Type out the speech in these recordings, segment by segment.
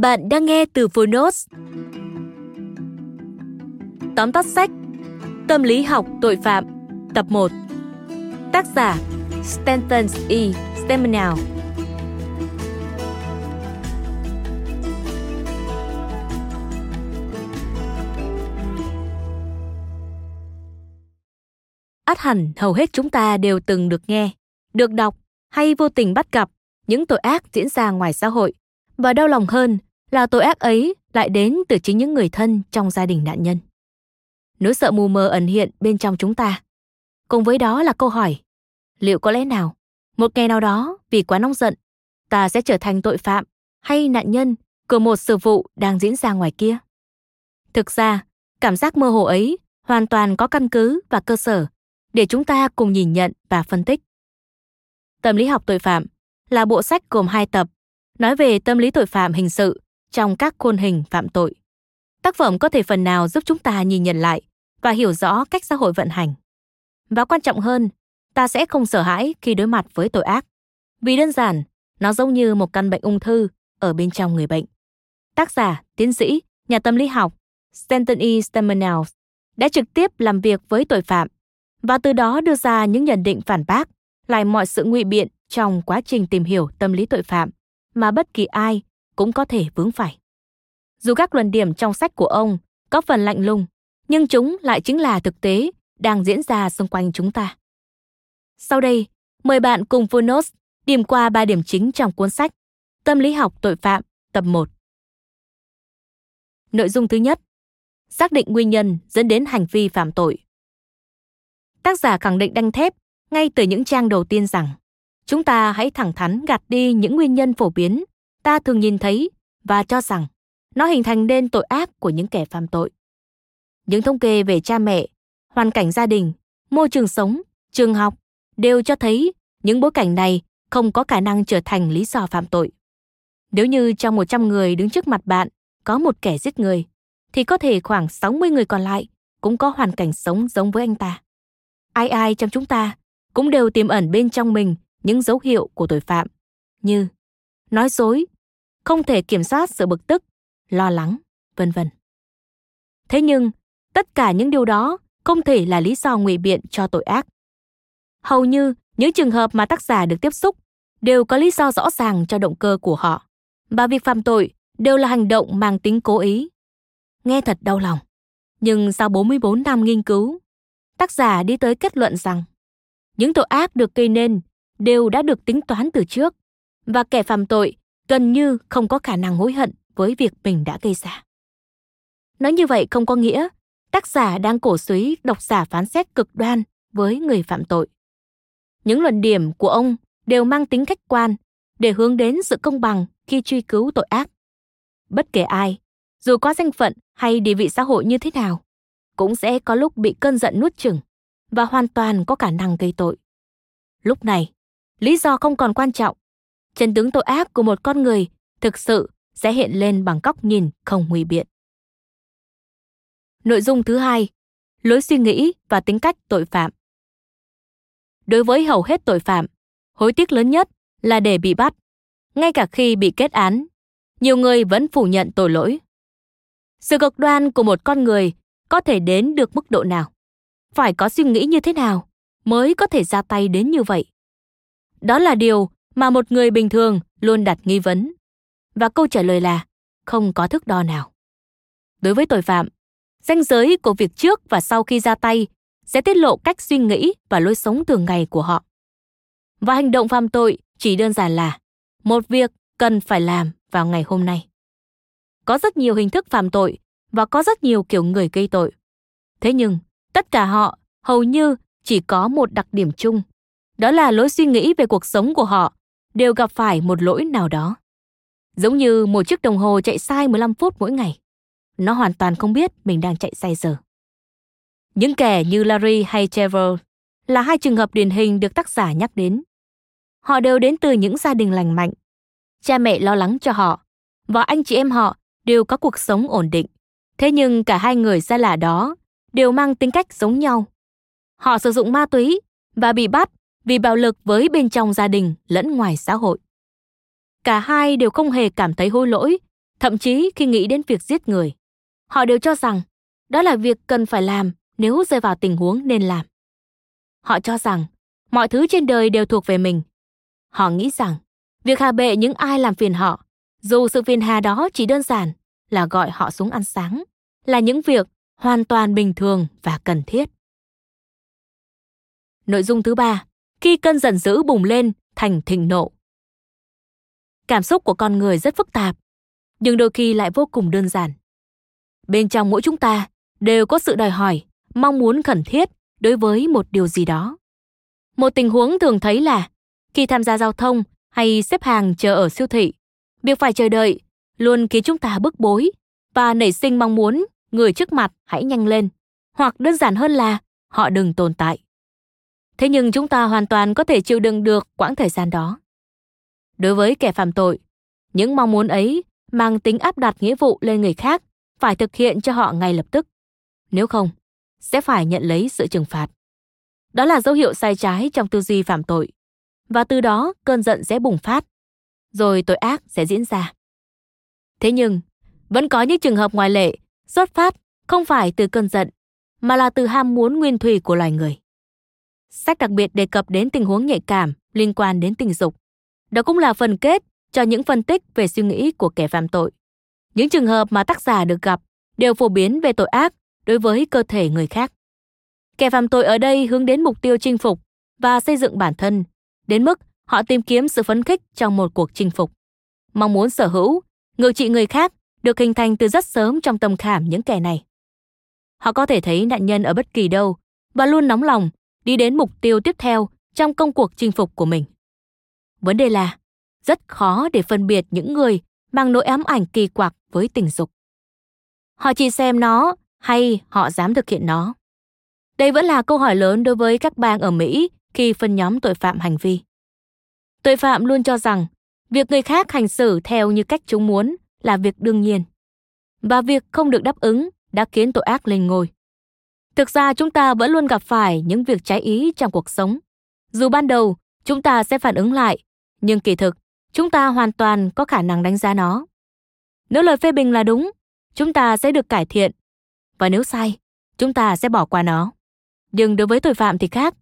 Bạn đang nghe từ Phonos. Tóm tắt sách Tâm lý học tội phạm Tập 1 Tác giả Stanton E. Stemenow Át hẳn hầu hết chúng ta đều từng được nghe, được đọc hay vô tình bắt gặp những tội ác diễn ra ngoài xã hội và đau lòng hơn là tội ác ấy lại đến từ chính những người thân trong gia đình nạn nhân. Nỗi sợ mù mờ ẩn hiện bên trong chúng ta. Cùng với đó là câu hỏi, liệu có lẽ nào, một ngày nào đó vì quá nóng giận, ta sẽ trở thành tội phạm hay nạn nhân của một sự vụ đang diễn ra ngoài kia? Thực ra, cảm giác mơ hồ ấy hoàn toàn có căn cứ và cơ sở để chúng ta cùng nhìn nhận và phân tích. Tâm lý học tội phạm là bộ sách gồm hai tập nói về tâm lý tội phạm hình sự trong các khuôn hình phạm tội. Tác phẩm có thể phần nào giúp chúng ta nhìn nhận lại và hiểu rõ cách xã hội vận hành. Và quan trọng hơn, ta sẽ không sợ hãi khi đối mặt với tội ác. Vì đơn giản, nó giống như một căn bệnh ung thư ở bên trong người bệnh. Tác giả, tiến sĩ, nhà tâm lý học Stanton E. Stemmenau đã trực tiếp làm việc với tội phạm và từ đó đưa ra những nhận định phản bác lại mọi sự ngụy biện trong quá trình tìm hiểu tâm lý tội phạm mà bất kỳ ai cũng có thể vướng phải. Dù các luận điểm trong sách của ông có phần lạnh lùng, nhưng chúng lại chính là thực tế đang diễn ra xung quanh chúng ta. Sau đây, mời bạn cùng Phonos điểm qua ba điểm chính trong cuốn sách Tâm lý học tội phạm tập 1. Nội dung thứ nhất, xác định nguyên nhân dẫn đến hành vi phạm tội. Tác giả khẳng định đanh thép ngay từ những trang đầu tiên rằng chúng ta hãy thẳng thắn gạt đi những nguyên nhân phổ biến ta thường nhìn thấy và cho rằng nó hình thành nên tội ác của những kẻ phạm tội. Những thống kê về cha mẹ, hoàn cảnh gia đình, môi trường sống, trường học đều cho thấy những bối cảnh này không có khả năng trở thành lý do phạm tội. Nếu như trong 100 người đứng trước mặt bạn có một kẻ giết người, thì có thể khoảng 60 người còn lại cũng có hoàn cảnh sống giống với anh ta. Ai ai trong chúng ta cũng đều tiềm ẩn bên trong mình những dấu hiệu của tội phạm, như nói dối, không thể kiểm soát sự bực tức, lo lắng, vân vân. Thế nhưng, tất cả những điều đó không thể là lý do ngụy biện cho tội ác. Hầu như những trường hợp mà tác giả được tiếp xúc đều có lý do rõ ràng cho động cơ của họ, và việc phạm tội đều là hành động mang tính cố ý. Nghe thật đau lòng, nhưng sau 44 năm nghiên cứu, tác giả đi tới kết luận rằng những tội ác được gây nên đều đã được tính toán từ trước và kẻ phạm tội gần như không có khả năng hối hận với việc mình đã gây ra. Nói như vậy không có nghĩa tác giả đang cổ suý độc giả phán xét cực đoan với người phạm tội. Những luận điểm của ông đều mang tính khách quan để hướng đến sự công bằng khi truy cứu tội ác. Bất kể ai, dù có danh phận hay địa vị xã hội như thế nào, cũng sẽ có lúc bị cơn giận nuốt chửng và hoàn toàn có khả năng gây tội. Lúc này, lý do không còn quan trọng chân tướng tội ác của một con người thực sự sẽ hiện lên bằng góc nhìn không nguy biện. Nội dung thứ hai, lối suy nghĩ và tính cách tội phạm. Đối với hầu hết tội phạm, hối tiếc lớn nhất là để bị bắt. Ngay cả khi bị kết án, nhiều người vẫn phủ nhận tội lỗi. Sự cực đoan của một con người có thể đến được mức độ nào? Phải có suy nghĩ như thế nào mới có thể ra tay đến như vậy? Đó là điều mà một người bình thường luôn đặt nghi vấn. Và câu trả lời là không có thước đo nào. Đối với tội phạm, ranh giới của việc trước và sau khi ra tay sẽ tiết lộ cách suy nghĩ và lối sống thường ngày của họ. Và hành động phạm tội chỉ đơn giản là một việc cần phải làm vào ngày hôm nay. Có rất nhiều hình thức phạm tội và có rất nhiều kiểu người gây tội. Thế nhưng, tất cả họ hầu như chỉ có một đặc điểm chung, đó là lối suy nghĩ về cuộc sống của họ đều gặp phải một lỗi nào đó. Giống như một chiếc đồng hồ chạy sai 15 phút mỗi ngày. Nó hoàn toàn không biết mình đang chạy sai giờ. Những kẻ như Larry hay Trevor là hai trường hợp điển hình được tác giả nhắc đến. Họ đều đến từ những gia đình lành mạnh. Cha mẹ lo lắng cho họ và anh chị em họ đều có cuộc sống ổn định. Thế nhưng cả hai người xa lạ đó đều mang tính cách giống nhau. Họ sử dụng ma túy và bị bắt vì bạo lực với bên trong gia đình lẫn ngoài xã hội. Cả hai đều không hề cảm thấy hối lỗi, thậm chí khi nghĩ đến việc giết người. Họ đều cho rằng đó là việc cần phải làm nếu rơi vào tình huống nên làm. Họ cho rằng mọi thứ trên đời đều thuộc về mình. Họ nghĩ rằng việc hà bệ những ai làm phiền họ, dù sự phiền hà đó chỉ đơn giản là gọi họ xuống ăn sáng, là những việc hoàn toàn bình thường và cần thiết. Nội dung thứ ba, khi cơn giận dữ bùng lên thành thịnh nộ. Cảm xúc của con người rất phức tạp, nhưng đôi khi lại vô cùng đơn giản. Bên trong mỗi chúng ta đều có sự đòi hỏi, mong muốn khẩn thiết đối với một điều gì đó. Một tình huống thường thấy là khi tham gia giao thông hay xếp hàng chờ ở siêu thị, việc phải chờ đợi luôn khiến chúng ta bức bối và nảy sinh mong muốn người trước mặt hãy nhanh lên, hoặc đơn giản hơn là họ đừng tồn tại. Thế nhưng chúng ta hoàn toàn có thể chịu đựng được quãng thời gian đó. Đối với kẻ phạm tội, những mong muốn ấy mang tính áp đặt nghĩa vụ lên người khác phải thực hiện cho họ ngay lập tức. Nếu không, sẽ phải nhận lấy sự trừng phạt. Đó là dấu hiệu sai trái trong tư duy phạm tội. Và từ đó cơn giận sẽ bùng phát, rồi tội ác sẽ diễn ra. Thế nhưng, vẫn có những trường hợp ngoại lệ xuất phát không phải từ cơn giận, mà là từ ham muốn nguyên thủy của loài người. Sách đặc biệt đề cập đến tình huống nhạy cảm liên quan đến tình dục. Đó cũng là phần kết cho những phân tích về suy nghĩ của kẻ phạm tội. Những trường hợp mà tác giả được gặp đều phổ biến về tội ác đối với cơ thể người khác. Kẻ phạm tội ở đây hướng đến mục tiêu chinh phục và xây dựng bản thân, đến mức họ tìm kiếm sự phấn khích trong một cuộc chinh phục. Mong muốn sở hữu, ngự trị người khác được hình thành từ rất sớm trong tâm khảm những kẻ này. Họ có thể thấy nạn nhân ở bất kỳ đâu và luôn nóng lòng đi đến mục tiêu tiếp theo trong công cuộc chinh phục của mình. Vấn đề là, rất khó để phân biệt những người mang nỗi ám ảnh kỳ quặc với tình dục. Họ chỉ xem nó hay họ dám thực hiện nó? Đây vẫn là câu hỏi lớn đối với các bang ở Mỹ khi phân nhóm tội phạm hành vi. Tội phạm luôn cho rằng việc người khác hành xử theo như cách chúng muốn là việc đương nhiên. Và việc không được đáp ứng đã khiến tội ác lên ngôi. Thực ra chúng ta vẫn luôn gặp phải những việc trái ý trong cuộc sống. Dù ban đầu chúng ta sẽ phản ứng lại, nhưng kỳ thực chúng ta hoàn toàn có khả năng đánh giá nó. Nếu lời phê bình là đúng, chúng ta sẽ được cải thiện. Và nếu sai, chúng ta sẽ bỏ qua nó. Nhưng đối với tội phạm thì khác.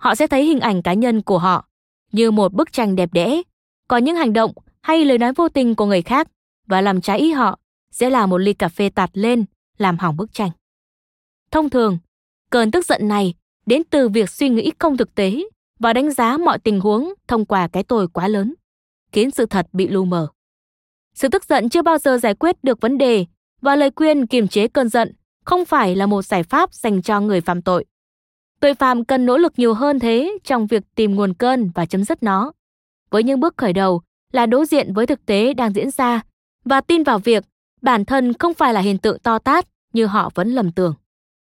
Họ sẽ thấy hình ảnh cá nhân của họ như một bức tranh đẹp đẽ. Có những hành động hay lời nói vô tình của người khác và làm trái ý họ sẽ là một ly cà phê tạt lên, làm hỏng bức tranh. Thông thường, cơn tức giận này đến từ việc suy nghĩ không thực tế và đánh giá mọi tình huống thông qua cái tôi quá lớn, khiến sự thật bị lu mờ. Sự tức giận chưa bao giờ giải quyết được vấn đề và lời khuyên kiềm chế cơn giận không phải là một giải pháp dành cho người phạm tội. Tội phạm cần nỗ lực nhiều hơn thế trong việc tìm nguồn cơn và chấm dứt nó. Với những bước khởi đầu là đối diện với thực tế đang diễn ra và tin vào việc bản thân không phải là hiện tượng to tát như họ vẫn lầm tưởng.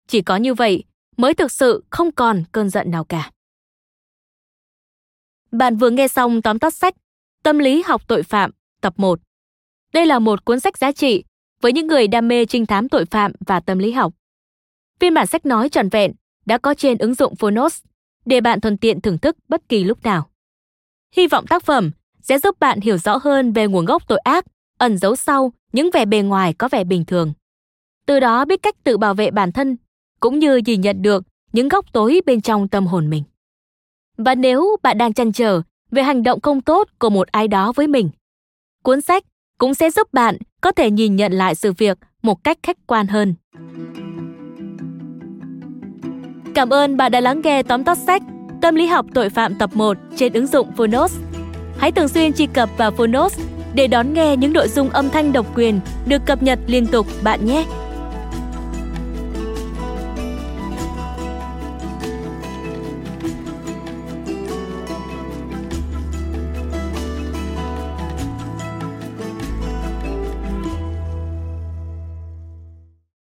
Chỉ có như vậy mới thực sự không còn cơn giận nào cả. Bạn vừa nghe xong tóm tắt sách Tâm lý học tội phạm tập 1. Đây là một cuốn sách giá trị với những người đam mê trinh thám tội phạm và tâm lý học. Phiên bản sách nói trọn vẹn đã có trên ứng dụng Phonos để bạn thuận tiện thưởng thức bất kỳ lúc nào. Hy vọng tác phẩm sẽ giúp bạn hiểu rõ hơn về nguồn gốc tội ác ẩn giấu sau những vẻ bề ngoài có vẻ bình thường từ đó biết cách tự bảo vệ bản thân, cũng như nhìn nhận được những góc tối bên trong tâm hồn mình. Và nếu bạn đang chăn trở về hành động không tốt của một ai đó với mình, cuốn sách cũng sẽ giúp bạn có thể nhìn nhận lại sự việc một cách khách quan hơn. Cảm ơn bạn đã lắng nghe tóm tắt sách Tâm lý học tội phạm tập 1 trên ứng dụng Phonos. Hãy thường xuyên truy cập vào Phonos để đón nghe những nội dung âm thanh độc quyền được cập nhật liên tục bạn nhé.